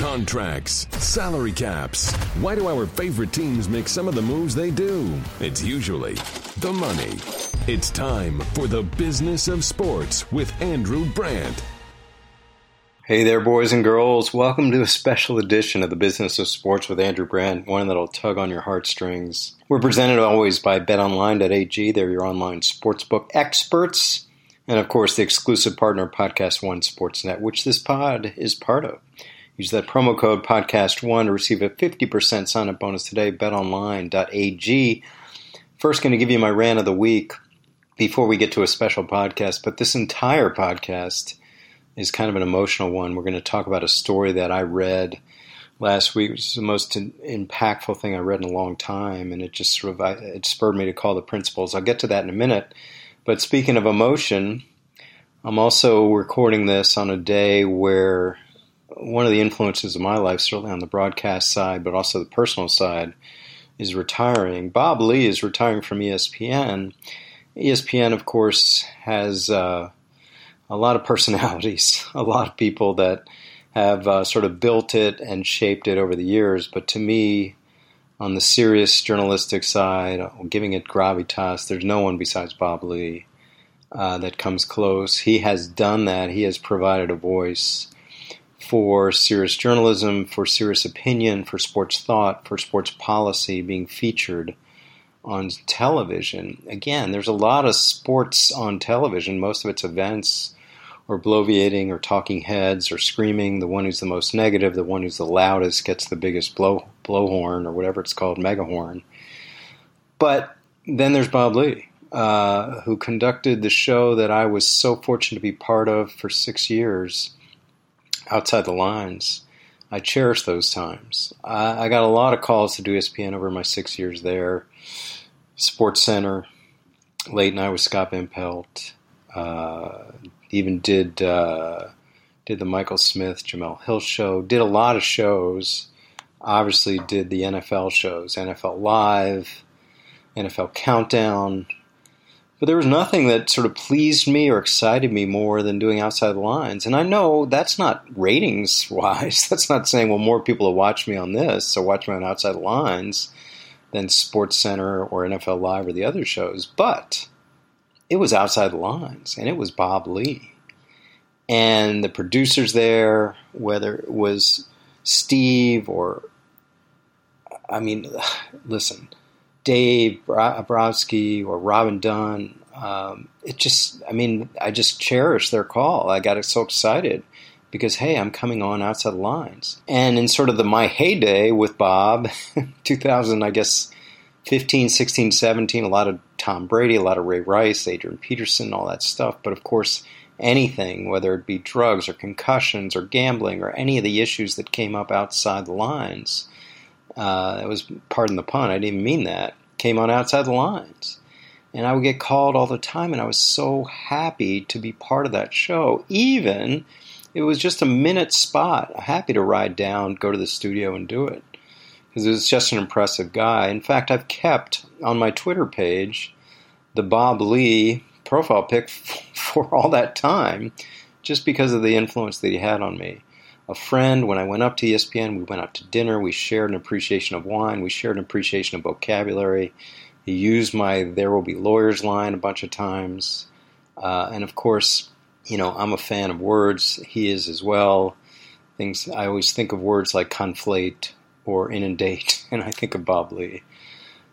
Contracts, salary caps. Why do our favorite teams make some of the moves they do? It's usually the money. It's time for the business of sports with Andrew Brandt. Hey there, boys and girls. Welcome to a special edition of the Business of Sports with Andrew Brandt, one that'll tug on your heartstrings. We're presented always by betonline.ag. They're your online sportsbook experts. And of course, the exclusive partner, of Podcast One Sportsnet, which this pod is part of. Use that promo code podcast1 to receive a 50% sign up bonus today. BetOnline.ag. First, going to give you my rant of the week before we get to a special podcast. But this entire podcast is kind of an emotional one. We're going to talk about a story that I read last week, which is the most impactful thing I read in a long time, and it just sort of it spurred me to call the principals. I'll get to that in a minute. But speaking of emotion, I'm also recording this on a day where one of the influences of my life, certainly on the broadcast side, but also the personal side, is retiring. Bob Ley is retiring from ESPN. ESPN, of course, has uh, a lot of personalities, a lot of people that have uh, sort of built it and shaped it over the years. But to me, on the serious journalistic side, giving it gravitas, there's no one besides Bob Ley uh, that comes close. He has done that. He has provided a voice for serious journalism, for serious opinion, for sports thought, for sports policy being featured on television. Again, there's a lot of sports on television. Most of it's events or bloviating or talking heads or screaming. The one who's the most negative, the one who's the loudest, gets the biggest blow blowhorn or whatever it's called, megahorn. But then there's Bob Ley, uh, who conducted the show that I was so fortunate to be part of for six years outside the lines. I cherish those times. I, I, got a lot of calls to do ESPN over my six years there. Sports Center, late night with Scott Van Pelt. Uh, even did uh, did the Michael Smith, Jemele Hill show. Did a lot of shows. Obviously, did the NFL shows, NFL Live, NFL Countdown, but there was nothing that sort of pleased me or excited me more than doing outside the lines. And I know that's not ratings wise. That's not saying, well, more people will watch me on this, so watch me on outside the lines than Sports Center or NFL Live or the other shows. But it was outside the lines, and it was Bob Ley. And the producers there, whether it was Steve or, I mean, listen, Dave Browski or Robin Dunn. Um, it just, I mean, I just cherish their call. I got so excited because, hey, I'm coming on outside the lines. And in sort of the my heyday with Bob, 2000, I guess, 15, 16, 17, a lot of Tom Brady, a lot of Ray Rice, Adrian Peterson, all that stuff. But of course, anything, whether it be drugs or concussions or gambling or any of the issues that came up outside the lines, uh, it was, pardon the pun, I didn't mean that, came on outside the lines. And I would get called all the time, and I was so happy to be part of that show. Even it was just a minute spot. Happy to ride down, go to the studio, and do it because it was just an impressive guy. In fact, I've kept on my Twitter page the Bob Ley profile pic for all that time just because of the influence that he had on me a friend. When I went up to ESPN, we went out to dinner. We shared an appreciation of wine. We shared an appreciation of vocabulary. He used my "There will be lawyers" line a bunch of times, uh, and of course, you know I'm a fan of words. He is as well. Things I always think of words like conflate or inundate, and I think of Bob Ley.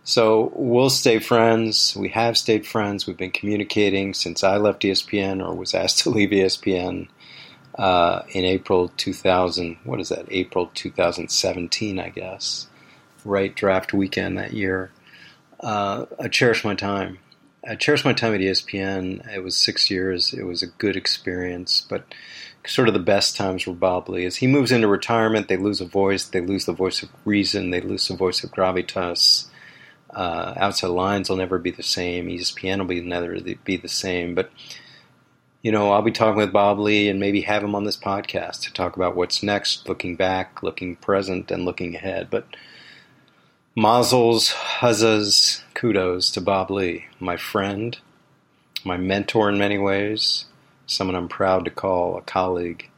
So we'll stay friends. We have stayed friends. We've been communicating since I left ESPN or was asked to leave ESPN uh, in April 2000. What is that? April 2017, I guess. Right draft weekend that year. Uh, I cherish my time. I cherish my time at ESPN. It was six years. It was a good experience, but sort of the best times were Bob Ley. As he moves into retirement, they lose a voice. They lose the voice of reason. They lose the voice of gravitas. Uh, outside lines will never be the same. ESPN will be never be the same. But you know, I'll be talking with Bob Ley and maybe have him on this podcast to talk about what's next, looking back, looking present, and looking ahead. But mazel's, huzzas, kudos to Bob Ley, my friend, my mentor in many ways, someone I'm proud to call a colleague,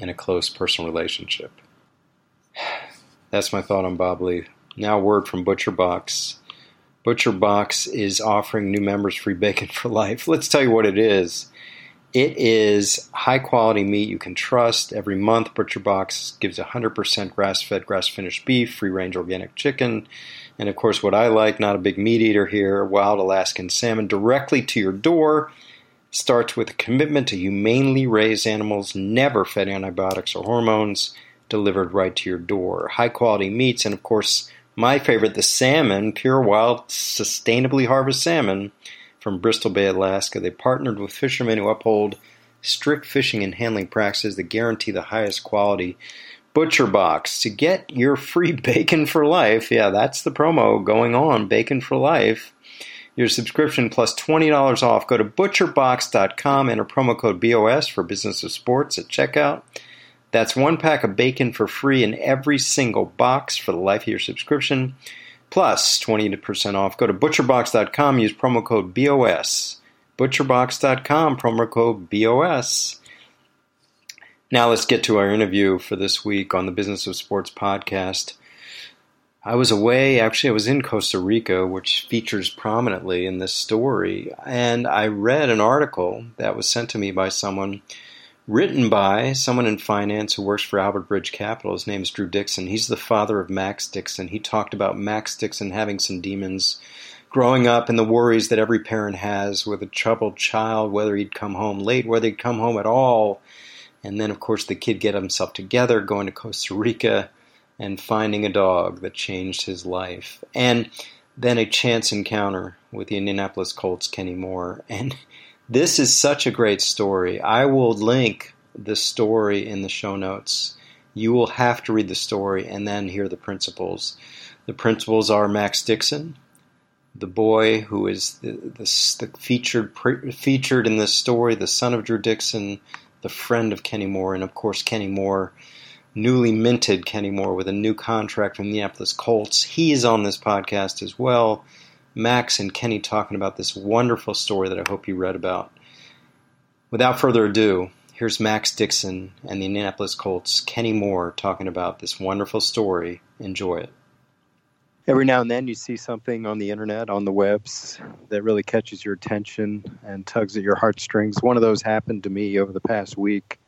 and a close personal relationship. That's my thought on Bob Ley. Now, a word from Butcher Box. Butcher Box is offering new members free bacon for life. Let's tell you what it is. It is high quality meat you can trust. Every month, Butcher Box gives 100% grass fed, grass finished beef, free range organic chicken, and of course, what I like, not a big meat eater here, wild Alaskan salmon directly to your door. Starts with a commitment to humanely raise animals, never fed antibiotics or hormones, delivered right to your door. High quality meats, and of course, my favorite, the salmon, pure wild, sustainably harvested salmon from Bristol Bay, Alaska. They partnered with fishermen who uphold strict fishing and handling practices that guarantee the highest quality. Butcher Box to get your free bacon for life. Yeah, that's the promo going on. Bacon for life. Your subscription plus $20 off. Go to butcherbox.com, enter promo code BOS for Business of Sports at checkout. That's one pack of bacon for free in every single box for the life of your subscription, plus 20% off. Go to butcherbox.com, use promo code BOS. Butcherbox.com, promo code BOS. Now let's get to our interview for this week on the Business of Sports podcast. I was away, actually, I was in Costa Rica, which features prominently in this story, and I read an article that was sent to me by someone written by someone in finance who works for Albert Bridge Capital. His name is Drew Dixon. He's the father of Max Dixon. He talked about Max Dixon having some demons growing up and the worries that every parent has with a troubled child, whether he'd come home late, whether he'd come home at all. And then, of course, the kid get himself together, going to Costa Rica and finding a dog that changed his life. And then a chance encounter with the Indianapolis Colts, Kenny Moore. And this is such a great story. I will link the story in the show notes. You will have to read the story and then hear the principles. The principles are Max Dixon, the boy who is the, the, the featured featured in this story, the son of Drew Dixon, the friend of Kenny Moore, and of course Kenny Moore, newly minted Kenny Moore with a new contract from the Indianapolis Colts. He is on this podcast as well. Max and Kenny talking about this wonderful story that I hope you read about. Without further ado, here's Max Dixon and the Indianapolis Colts, Kenny Moore, talking about this wonderful story. Enjoy it. Every now and then you see something on the internet, on the webs, that really catches your attention and tugs at your heartstrings. One of those happened to me over the past week,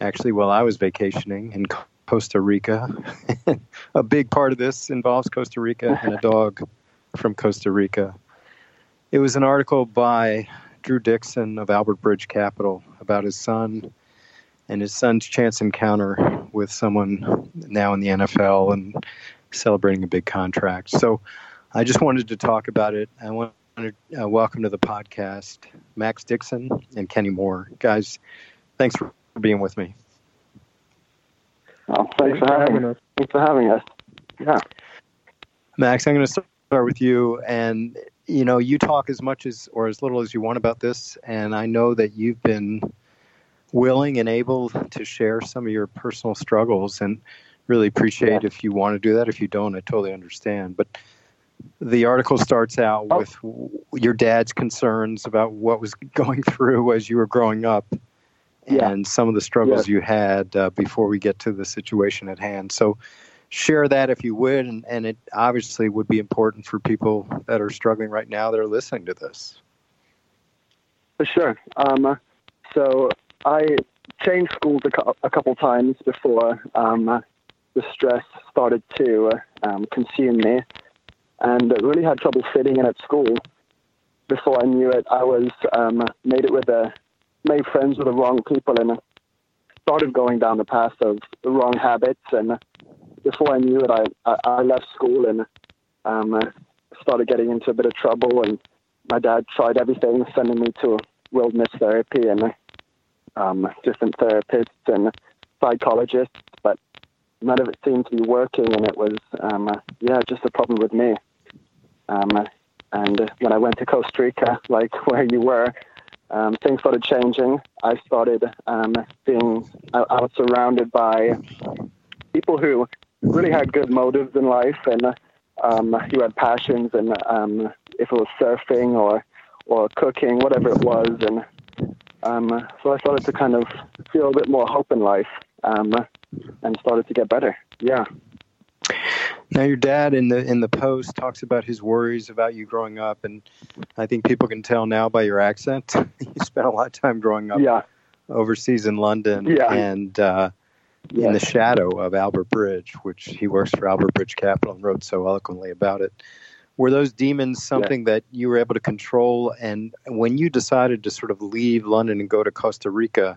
actually, while I was vacationing in Costa Rica. a big part of this involves Costa Rica and a dog from Costa Rica. It was an article by Drew Dixon of Albert Bridge Capital about his son and his son's chance encounter with someone now in the NFL and celebrating a big contract. So I just wanted to talk about it. I want to uh, welcome to the podcast Max Dixon and Kenny Moore. Guys, thanks for being with me. Oh, thanks, thanks for having us. Thanks for having us. Yeah. Max, I'm going to start with you. And, you know, you talk as much as or as little as you want about this. And I know that you've been willing and able to share some of your personal struggles. And really appreciate yeah. if you want to do that. If you don't, I totally understand. But the article starts out oh. with your dad's concerns about what was going through as you were growing up yeah. and some of the struggles yeah. you had uh, before we get to the situation at hand. So, share that if you would, and, and it obviously would be important for people that are struggling right now that are listening to this. For sure. Um, so I changed schools a, couple times before um, the stress started to um, consume me, and really had trouble fitting in at school. Before I knew it, I was um, made it with a made friends with the wrong people and started going down the path of the wrong habits and before I knew it, I, I, I left school and um, started getting into a bit of trouble. And my dad tried everything, sending me to wilderness therapy and um, different therapists and psychologists, but none of it seemed to be working. And it was, um, yeah, just a problem with me. Um, and when I went to Costa Rica, like where you were, um, things started changing. I started um, being, I, I was surrounded by people who really had good motives in life, and um, he had passions, and um, if it was surfing or or cooking, whatever it was, and um, so I started to kind of feel a bit more hope in life, um, and started to get better. Yeah. Now, your dad in the in the post talks about his worries about you growing up, and I think people can tell now by your accent. you spent a lot of time growing up Yeah. overseas in London, Yeah. and uh, in the shadow of Albert Bridge, which he works for Albert Bridge Capital and wrote so eloquently about it. Were those demons something that you were able to control? And when you decided to sort of leave London and go to Costa Rica,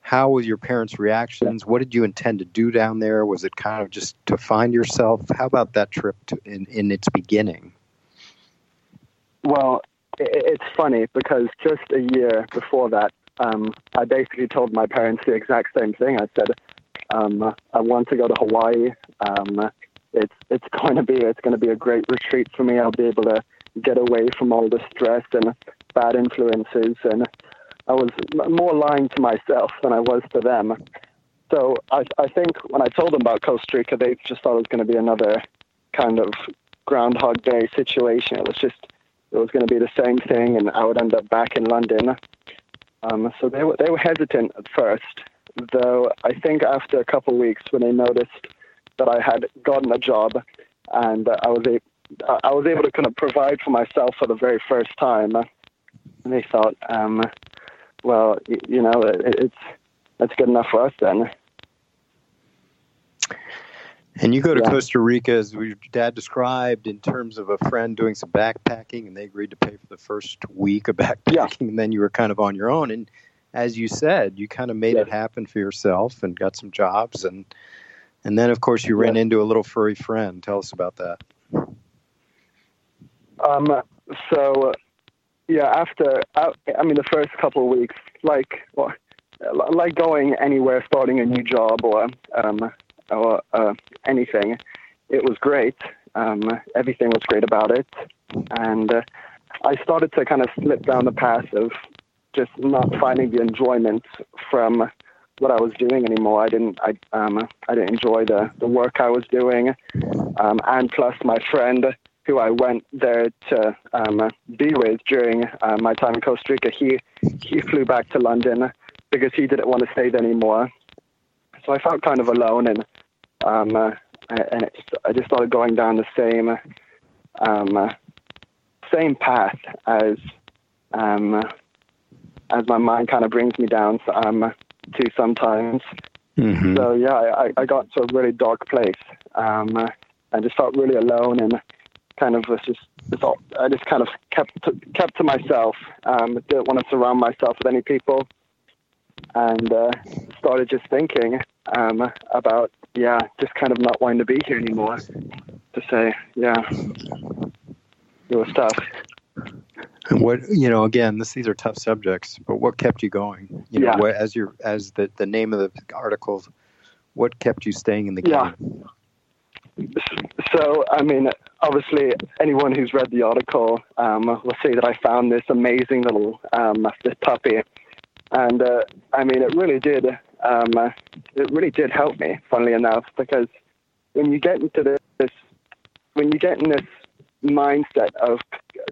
how was your parents' reactions? What did you intend to do down there? Was it kind of just to find yourself? How about that trip to, in, in its beginning? Well, it's funny because just a year before that, um, I basically told my parents the exact same thing. I said, um, I want to go to Hawaii. Um, it's it's going to be it's going to be a great retreat for me. I'll be able to get away from all the stress and bad influences. And I was more lying to myself than I was to them. So I, I think when I told them about Costa Rica, they just thought it was going to be another kind of Groundhog Day situation. It was just it was going to be the same thing, and I would end up back in London. Um, so they were they were hesitant at first, though. I think after a couple of weeks, when they noticed that I had gotten a job and I was a, I was able to kind of provide for myself for the very first time, they thought, um, well, you know, it, it's that's good enough for us then. And you go to Yeah. Costa Rica, as your dad described, in terms of a friend doing some backpacking, and they agreed to pay for the first week of backpacking, Yeah. and then you were kind of on your own. And as you said, you kind of made it happen for yourself and got some jobs, and and then of course you ran into a little furry friend. Tell us about that. Um, so, yeah, after, I, I mean, the first couple of weeks, like, well, like going anywhere, starting a new job or, um, or uh, anything, it was great. Um, everything was great about it. And uh, I started to kind of slip down the path of just not finding the enjoyment from what I was doing anymore. I didn't, I, um, I didn't enjoy the, the work I was doing. Um, and plus my friend, who I went there to um, be with during uh, my time in Costa Rica, he he flew back to London because he didn't want to stay there anymore. So I felt kind of alone, and um, uh, and I just started going down the same um, same path as um, as my mind kind of brings me down um, to sometimes. Mm-hmm. So yeah, I, I got to a really dark place. Um, I just felt really alone and kind of was just, just all, I just kind of kept to, kept to myself. Um, didn't want to surround myself with any people, and uh, started just thinking um, about yeah, just kind of not wanting to be here anymore. To say yeah, it was tough. What you know, again, this, these are tough subjects, but what kept you going? You know, Yeah. what, as your as the the name of the article, what kept you staying in the game Yeah. So, I mean, obviously, anyone who's read the article um, will see that I found this amazing little um, this puppy, and uh, I mean, it really did. Um, it really did help me, funnily enough, because when you get into this, this when you get in this mindset of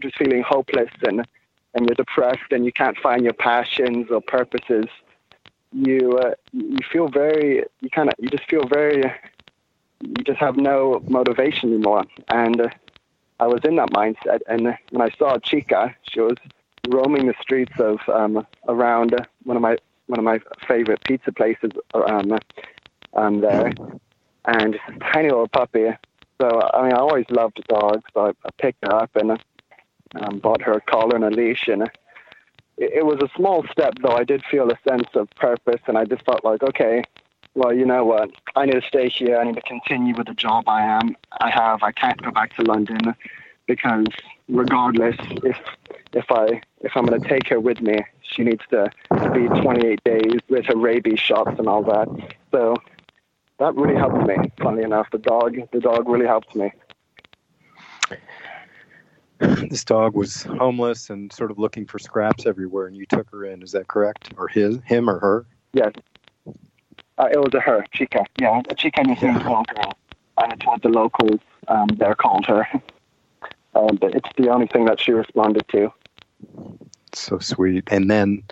just feeling hopeless and and you're depressed and you can't find your passions or purposes, you uh, you feel very you kind of you just feel very you just have no motivation anymore. And uh, I was in that mindset. And when I saw Chica, she was roaming the streets of um, around uh, one of my one of my favorite pizza places um, um, there, and tiny little puppy. So I mean, I always loved dogs. So I, I picked her up and um, bought her a collar and a leash, and it, it was a small step, though. I did feel a sense of purpose, and I just felt like, okay, well, you know what? I need to stay here. I need to continue with the job I am. I have. I can't go back to London because, regardless, if if I if I'm going to take her with me, she needs to, to be 28 days with her rabies shots and all that. So that really helped me. Funny enough, the dog the dog really helped me. This dog was homeless and sort of looking for scraps everywhere, and you took her in. Is that correct? Or his, him, or her? Yes. Uh, it was a her, Chica. Yeah, Chica is a little girl. And it's what the locals um, there called her. Um, but it's the only thing that she responded to. So sweet. And then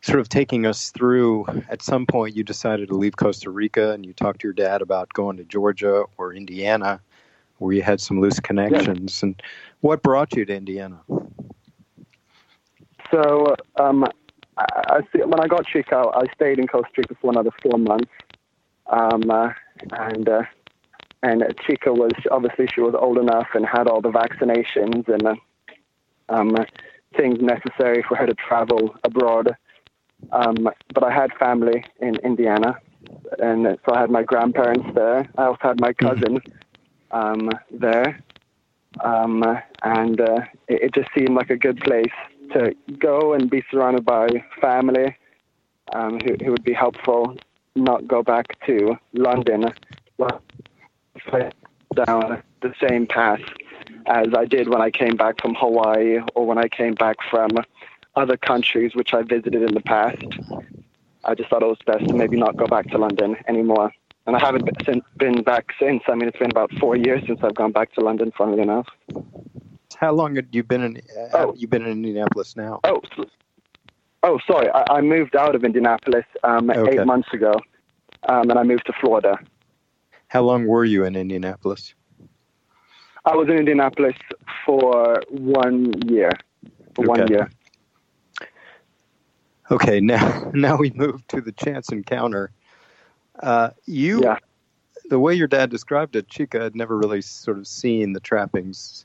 sort of taking us through. At some point, you decided to leave Costa Rica, and you talked to your dad about going to Georgia or Indiana, where you had some loose connections. Yeah. And what brought you to Indiana? So, um, I, I, when I got Chica, I stayed in Costa Rica for another four months, um, uh, and uh, and Chica was obviously she was old enough and had all the vaccinations and uh, um, things necessary for her to travel abroad. Um, but I had family in Indiana, and so I had my grandparents there. I also had my mm-hmm. cousin um, there, um, and uh, it, it, just seemed like a good place to go and be surrounded by family um, who, who would be helpful. Not go back to London, down the same path as I did when I came back from Hawaii or when I came back from other countries which I visited in the past. I just thought it was best to maybe not go back to London anymore. And I haven't been back since. I mean, it's been about four years since I've gone back to London, funnily enough. How long have you been in? Uh, oh. you been in Indianapolis now? Oh, oh, sorry. I, I moved out of Indianapolis um, okay. eight months ago, um, and I moved to Florida. How long were you in Indianapolis? I was in Indianapolis for one year. For okay. one year. Okay, now now we move to the chance encounter. Uh, you, yeah. the way your dad described it, Chica had never really sort of seen the trappings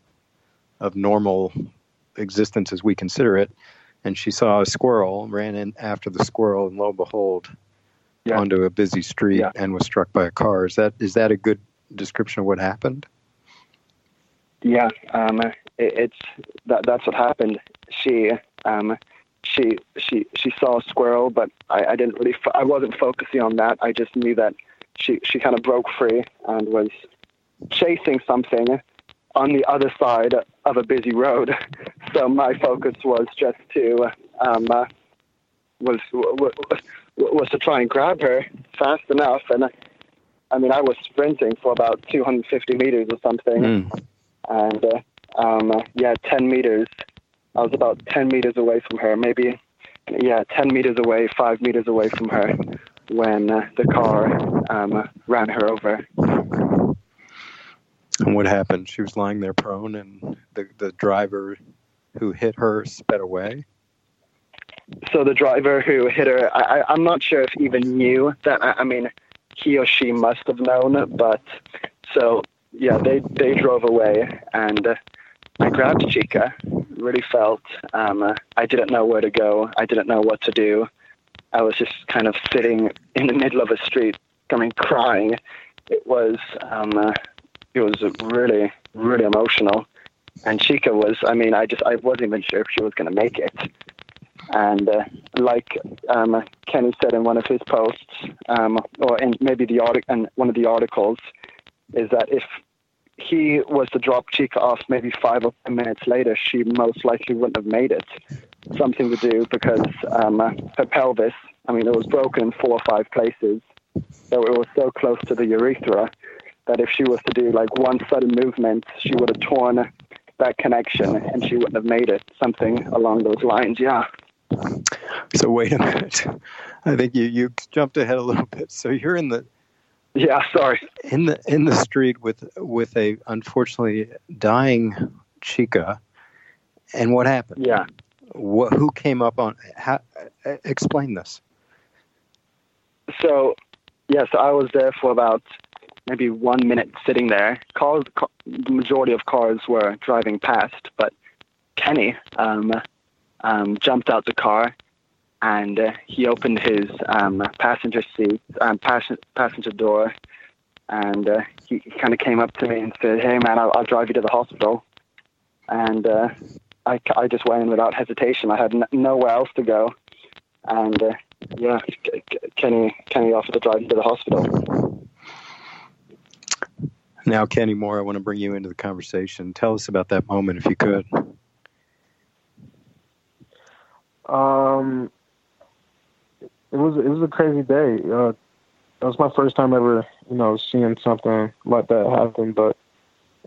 of normal existence as we consider it, and she saw a squirrel, ran in after the squirrel, and lo and behold, yeah. onto a busy street yeah. and was struck by a car. Is that is that a good description of what happened? Yeah, um, it, it's that that's what happened. She um, she she she saw a squirrel, but I, I didn't really I wasn't focusing on that. I just knew that she she kind of broke free and was chasing something on the other side of a busy road. So my focus was just to um, uh, was, was was to try and grab her fast enough, and I mean I was sprinting for about 250 meters or something. Mm and uh, um, yeah, 10 meters. I was about 10 meters away from her, maybe, yeah, 10 meters away, five meters away from her when uh, the car um, ran her over. And what happened? She was lying there prone, and the, the driver who hit her sped away? So the driver who hit her, I, I'm not sure if even knew that. I, I mean, he or she must have known, but so yeah, they they drove away, and uh, I grabbed Chica. Really felt um, uh, I didn't know where to go. I didn't know what to do. I was just kind of sitting in the middle of a street, coming crying. It was um, uh, it was really really emotional. And Chica was, I mean, I just I wasn't even sure if she was going to make it. And uh, like um, Kenny said in one of his posts, um, or in maybe the article, in one of the articles, is that if he was to drop Chica off maybe five or ten minutes later, she most likely wouldn't have made it. Something to do because um, her pelvis, I mean, it was broken in four or five places. So it was so close to the urethra that if she was to do like one sudden movement, she would have torn that connection and she wouldn't have made it. Something along those lines, yeah. So wait a minute. I think you, you jumped ahead a little bit. So you're in the yeah, sorry. In the in the street with with a unfortunately dying Chica, and what happened? Yeah. What, who came up on? How, explain this. So, yes, I was there for about maybe one minute sitting there. Cars, the majority of cars were driving past, but Kenny um, um, jumped out the car and uh, he opened his um, passenger seat, um, passenger passenger door, and uh, he, he kind of came up to me and said, "Hey, man, I'll, I'll drive you to the hospital." And uh, I, I just went in without hesitation. I had n- nowhere else to go, and uh, yeah, Kenny Kenny offered to drive you to the hospital. Now, Kenny Moore, I want to bring you into the conversation. Tell us about that moment, if you could. Um, it was it was a crazy day. Uh, it was my first time ever, you know, seeing something like that happen. But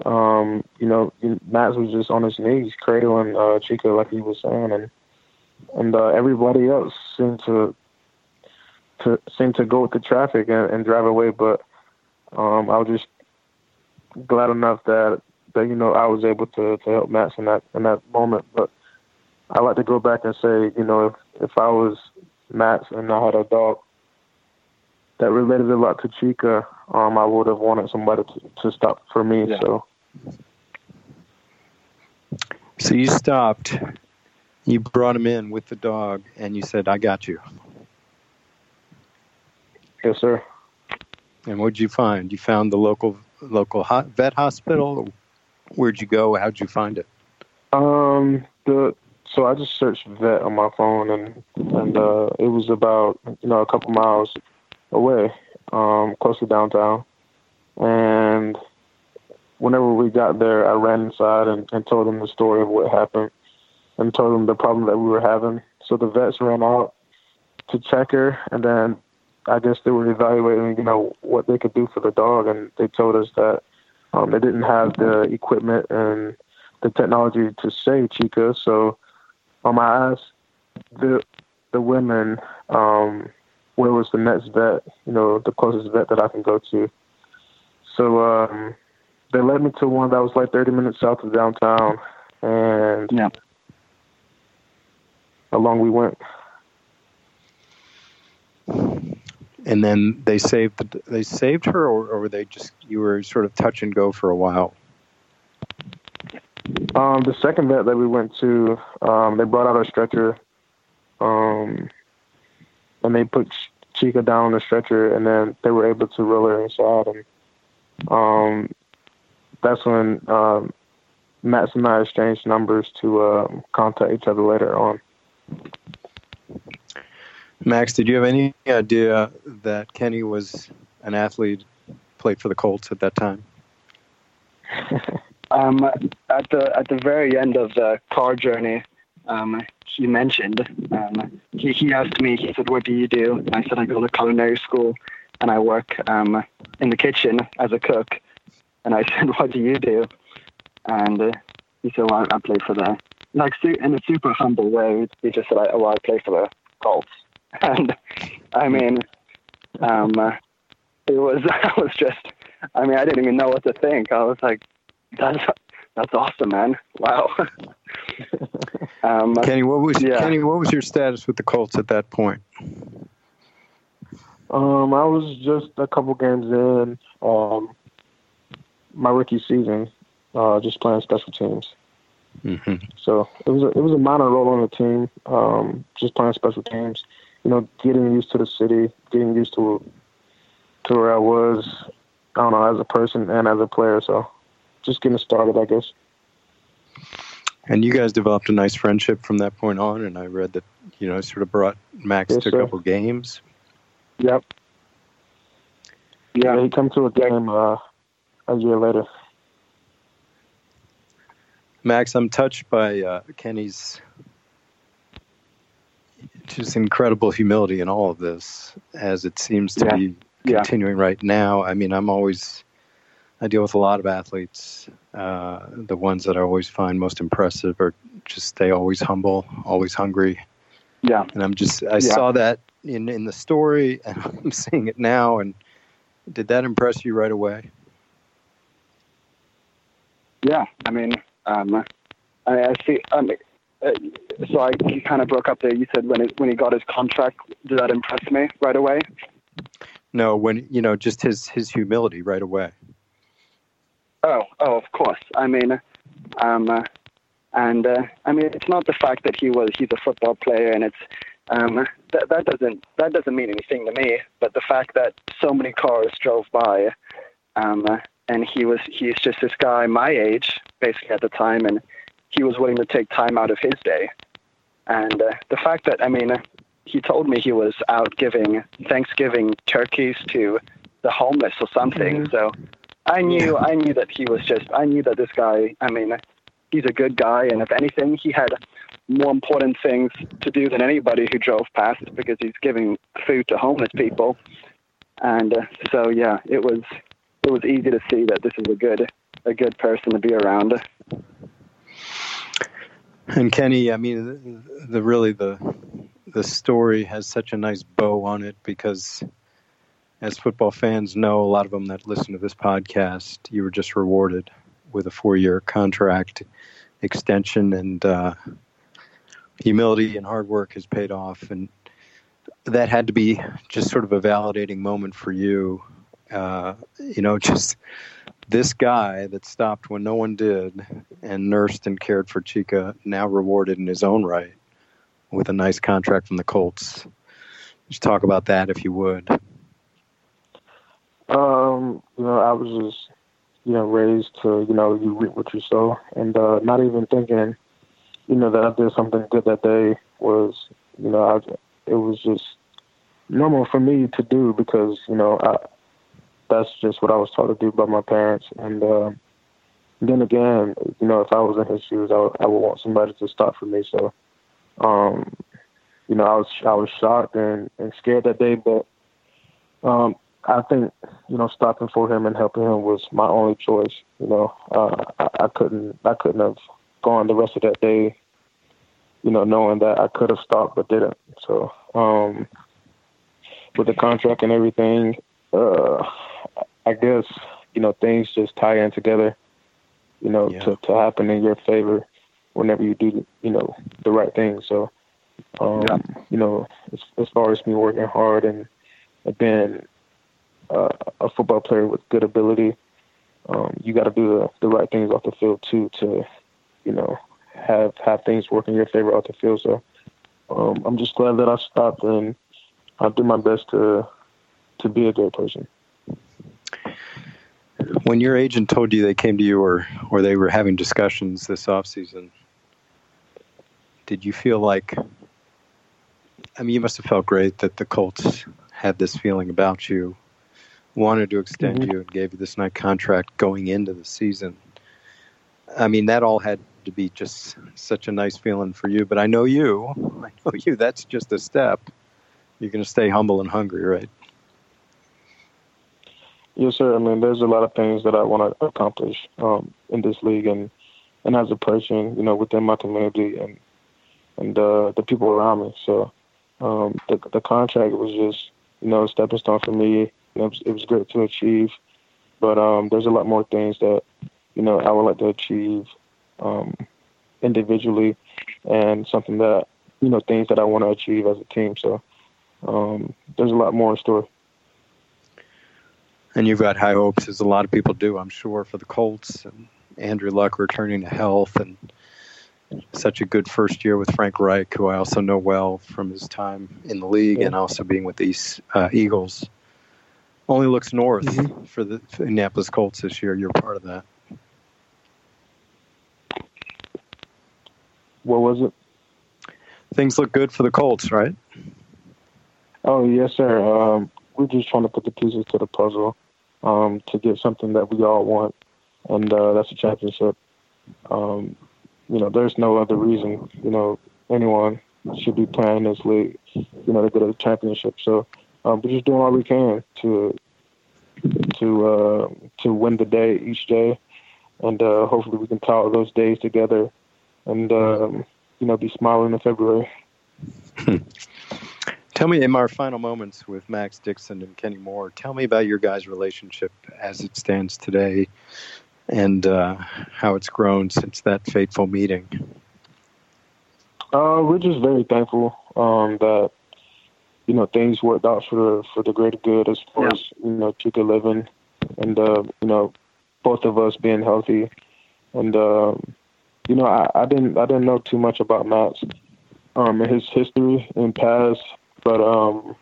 um, you know, Max was just on his knees, cradling uh, Chica, like he was saying, and and uh, everybody else seemed to to seem to go with the traffic and, and drive away. But um, I was just glad enough that that you know I was able to to help Max in that in that moment. But I like to go back and say, you know, if if I was Max and I had a dog that related a lot to Chica, um, I would have wanted somebody to, to stop for me. Yeah. So. So you stopped. You brought him in with the dog, and you said, "I got you." Yes, sir. And what'd you find? You found the local local vet hospital. Where'd you go? How'd you find it? Um, the so I just searched vet on my phone, and and uh, it was about you know a couple miles away, um, close to downtown. And whenever we got there, I ran inside and, and told them the story of what happened, and told them the problem that we were having. So the vets ran out to check her, and then I guess they were evaluating, you know, what they could do for the dog, and they told us that um, they didn't have the equipment and the technology to save Chica. So um, I asked the the women um, where was the next vet, you know, the closest vet that I can go to. So um, they led me to one that was like 30 minutes south of downtown, and yeah. along we went and then they saved the, they saved her, or, or were they just you were sort of touch and go for a while? Um, the second vet that we went to, um, they brought out a stretcher, um, and they put Chica down on the stretcher, and then they were able to roll her inside, and um, that's when um, Max and I exchanged numbers to uh, contact each other later on. Max, did you have any idea that Kenny was an athlete, played for the Colts at that time? um, at the at the very end of the car journey, um, he mentioned um, he he asked me. He said, "What do you do?" I said, "I go to culinary school, and I work um, in the kitchen as a cook." And I said, "What do you do?" And uh, he said, "Well, I play for the like in a super humble way." He just said, "Well, I play for the Colts." and I mean, um, it was I was just, I mean, I didn't even know what to think. I was like, that's that's awesome, man! Wow. um, Kenny, what was yeah. Kenny? What was your status with the Colts at that point? Um, I was just a couple games in um, my rookie season, uh, just playing special teams. Mm-hmm. So it was a, it was a minor role on the team, um, just playing special teams you know, getting used to the city, getting used to to where I was, I don't know, as a person and as a player. So just getting started, I guess. And you guys developed a nice friendship from that point on, and I read that you know sort of brought Max yes, to a sir. couple games. Yep. Yeah, he come to a game uh, a year later. Max, I'm touched by uh, Kenny's just incredible humility in all of this, as it seems to yeah. be continuing yeah. right now. I mean, I'm always, I deal with a lot of athletes. Uh, the ones that I always find most impressive are just stay always humble, always hungry. Yeah. And I'm just, I yeah. saw that in, in the story and I'm seeing it now. And did that impress you right away? Yeah. I mean, um, I, I see, I mean, uh, so I kind of broke up there. You said when it, when he got his contract, did that impress me right away? No, when you know, just his his humility right away. Oh, oh, of course. I mean, um, uh, and uh, I mean, it's not the fact that he was he's a football player, and it's um, that that doesn't that doesn't mean anything to me. But the fact that so many cars drove by, um, and he was he's just this guy my age, basically at the time, and he was willing to take time out of his day. And uh, the fact that, I mean, he told me he was out giving Thanksgiving turkeys to the homeless or something. Mm-hmm. So I knew, I knew that he was just, I knew that this guy, I mean, he's a good guy. And if anything, he had more important things to do than anybody who drove past because he's giving food to homeless people. And uh, so, yeah, it was, it was easy to see that this is a good, a good person to be around. And Kenny, I mean, the, the really the the story has such a nice bow on it because, as football fans know, a lot of them that listen to this podcast, you were just rewarded with a four-year contract extension, and uh, humility and hard work has paid off, and that had to be just sort of a validating moment for you. Uh, you know, just this guy that stopped when no one did and nursed and cared for Chica, now rewarded in his own right with a nice contract from the Colts. Just talk about that if you would. Um, you know, I was just, you know, raised to, you know, you reap what you sow, and uh, not even thinking, you know, that I did something good that day was, you know, I, it was just normal for me to do because, you know, I, that's just what I was taught to do by my parents. And uh, then again, you know, if I was in his shoes, I would, I would want somebody to stop for me. So, um, you know, I was I was shocked and, and scared that day, but um, I think you know stopping for him and helping him was my only choice. You know, uh, I, I couldn't I couldn't have gone the rest of that day. You know, knowing that I could have stopped but didn't. So, um, with the contract and everything, uh, I guess you know things just tie in together. You know, yeah. to to happen in your favor whenever you do you know the right thing. So, um, yeah. you know, as, as far as me working hard and being uh, a football player with good ability, um, you got to do the, the right things off the field too to, you know, have have things work in your favor off the field. So, um, I'm just glad that I stopped and I did my best to to be a good person when your agent told you they came to you or or they were having discussions this off season, did you feel like I mean you must have felt great that the Colts had this feeling about you, wanted to extend mm-hmm. you and gave you this night contract going into the season. I mean that all had to be just such a nice feeling for you, but I know you, I know you that's just a step. You're going to stay humble and hungry, right? Yes, sir. I mean, there's a lot of things that I want to accomplish um, in this league, and and as a person, you know, within my community and and uh, the people around me. So um, the the contract was just you know a stepping stone for me. It was, it was great to achieve, but um, there's a lot more things that you know I would like to achieve um, individually, and something that you know things that I want to achieve as a team. So um, there's a lot more in store. And you've got high hopes, as a lot of people do, I'm sure, for the Colts and Andrew Luck returning to health and such a good first year with Frank Reich, who I also know well from his time in the league yeah. and also being with these uh, Eagles. Only looks north mm-hmm. for the Indianapolis Colts this year. You're part of that. What was it? Things look good for the Colts, right? Oh yes, sir. Um, we're just trying to put the pieces to the puzzle um, to get something that we all want, and uh, that's a championship. Um, you know, there's no other reason, you know, anyone should be playing this league, you know, to get a championship. So um, we're just doing all we can to to uh, to win the day each day, and uh, hopefully we can tie those days together, and um, you know, be smiling in February. Tell me in our final moments with Max Dixon and Kenny Moore, tell me about your guys' relationship as it stands today and uh, how it's grown since that fateful meeting. Uh, we're just very thankful um, that you know things worked out for the for the greater good as far yeah. as you know Chica living and uh, you know both of us being healthy and uh, you know I, I didn't I didn't know too much about Max um, and his history and past but um,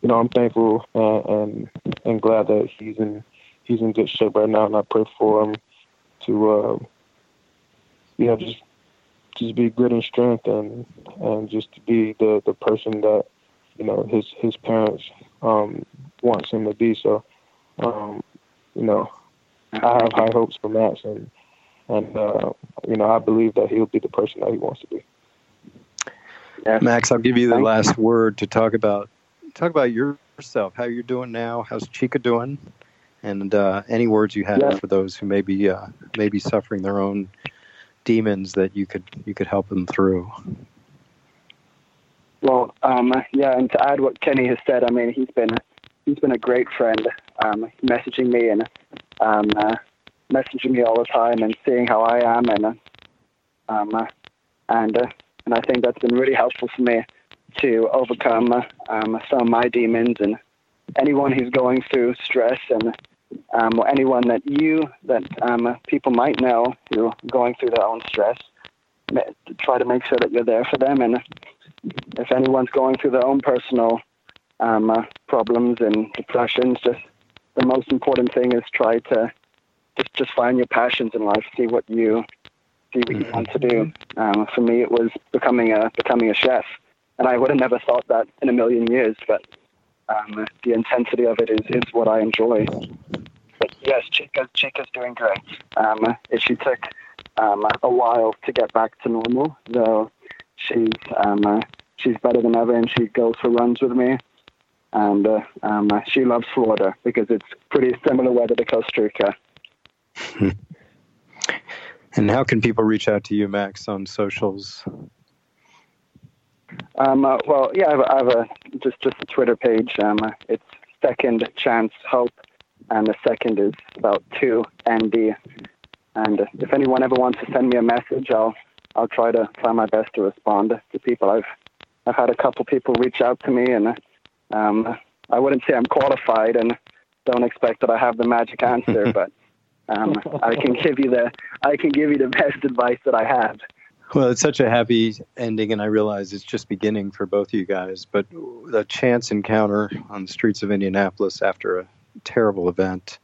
you know, I'm thankful and, and and glad that he's in he's in good shape right now, and I pray for him to uh, you know just just be good in strength and and just to be the the person that you know his his parents um, wants him to be. So um, you know, I have high hopes for Max, and and uh, you know I believe that he'll be the person that he wants to be. Yeah. Max, I'll give you the Thank last you. word to talk about talk about yourself, how you're doing now, how's Chica doing, and uh, any words you have yeah. for those who may be uh, may be suffering their own demons that you could you could help them through. Well, um, yeah, and to add what Kenny has said, I mean, he's been he's been a great friend, um, messaging me and um, uh, messaging me all the time and seeing how I am, and uh, um, uh, and uh, and I think that's been really helpful for me to overcome uh, um, some of my demons and anyone who's going through stress and um, or anyone that you that um, people might know who are going through their own stress. Try to make sure that you're there for them, and if anyone's going through their own personal um, uh, problems and depressions, just the most important thing is try to just just find your passions in life. See what you see what you want to do. Um, for me, it was becoming a becoming a chef, and I would have never thought that in a million years. But um, the intensity of it is, is what I enjoy. But yes, Chica, Chica's doing great. Um, she took um, a while to get back to normal, though she's um, uh, she's better than ever, and she goes for runs with me. And uh, um, she loves Florida because it's pretty similar weather to Costa Rica. and how can people reach out to you, Max, on socials? Um, uh, well, yeah, I have, a, I have, a just just a Twitter page. Um, it's Second Chance Hope, and the second is about two ND. And if anyone ever wants to send me a message, I'll I'll try to try my best to respond to people. I've I've had a couple people reach out to me, and um, I wouldn't say I'm qualified, and don't expect that I have the magic answer, but um, I can give you the I can give you the best advice that I have. Well, it's such a happy ending, and I realize it's just beginning for both of you guys. But the chance encounter on the streets of Indianapolis after a terrible event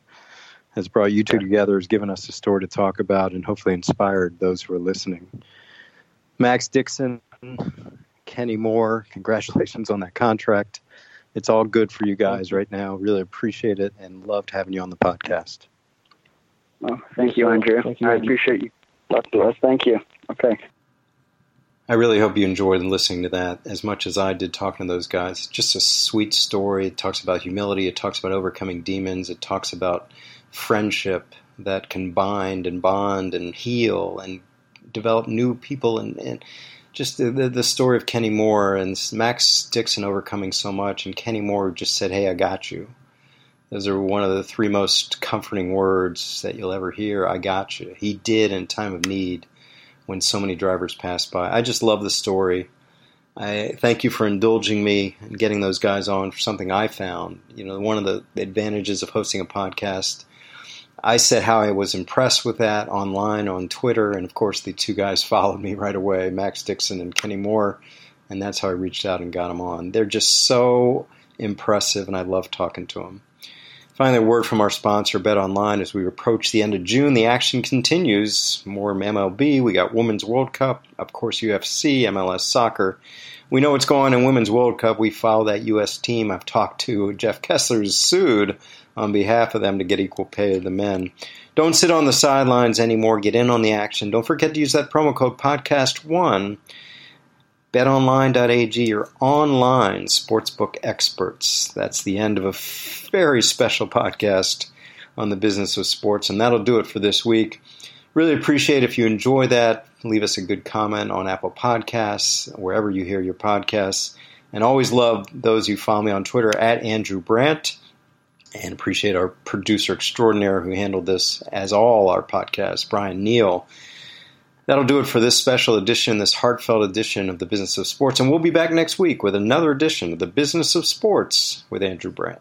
has brought you two together, has given us a story to talk about, and hopefully inspired those who are listening. Max Dixon, Kenny Moore, congratulations on that contract. It's all good for you guys right now. Really appreciate it and loved having you on the podcast. Well, thank you, Andrew. Thank you, I appreciate you. Love to us. Thank you. Okay. I really hope you enjoyed listening to that as much as I did talking to those guys. Just a sweet story. It talks about humility. It talks about overcoming demons. It talks about friendship that can bind and bond and heal and develop new people and, and just the, the, the story of Kenny Moore and Max Dixon overcoming so much and Kenny Moore just said, "Hey, I got you." Those are one of the three most comforting words that you'll ever hear. I got you. He did in time of need when so many drivers passed by. I just love the story. I thank you for indulging me and getting those guys on for something I found. You know, one of the advantages of hosting a podcast. I said how I was impressed with that online on Twitter, and of course, the two guys followed me right away Max Dixon and Kenny Moore, and that's how I reached out and got them on. They're just so impressive, and I love talking to them. Finally, a word from our sponsor, Bet Online. As we approach the end of June, the action continues. More MLB. We got Women's World Cup, of course, UFC, MLS soccer. We know what's going on in Women's World Cup. We follow that U.S. team. I've talked to Jeff Kessler, who's sued on behalf of them to get equal pay to the men. Don't sit on the sidelines anymore. Get in on the action. Don't forget to use that promo code podcast1 BetOnline.ag, your online sportsbook experts. That's the end of a very special podcast on the business of sports, and that'll do it for this week. Really appreciate if you enjoy that. Leave us a good comment on Apple Podcasts, wherever you hear your podcasts. And always love those who follow me on Twitter at Andrew Brandt. And appreciate our producer extraordinaire who handled this, as all our podcasts, Brian Neal. That'll do it for this special edition, this heartfelt edition of the Business of Sports. And we'll be back next week with another edition of the Business of Sports with Andrew Brandt.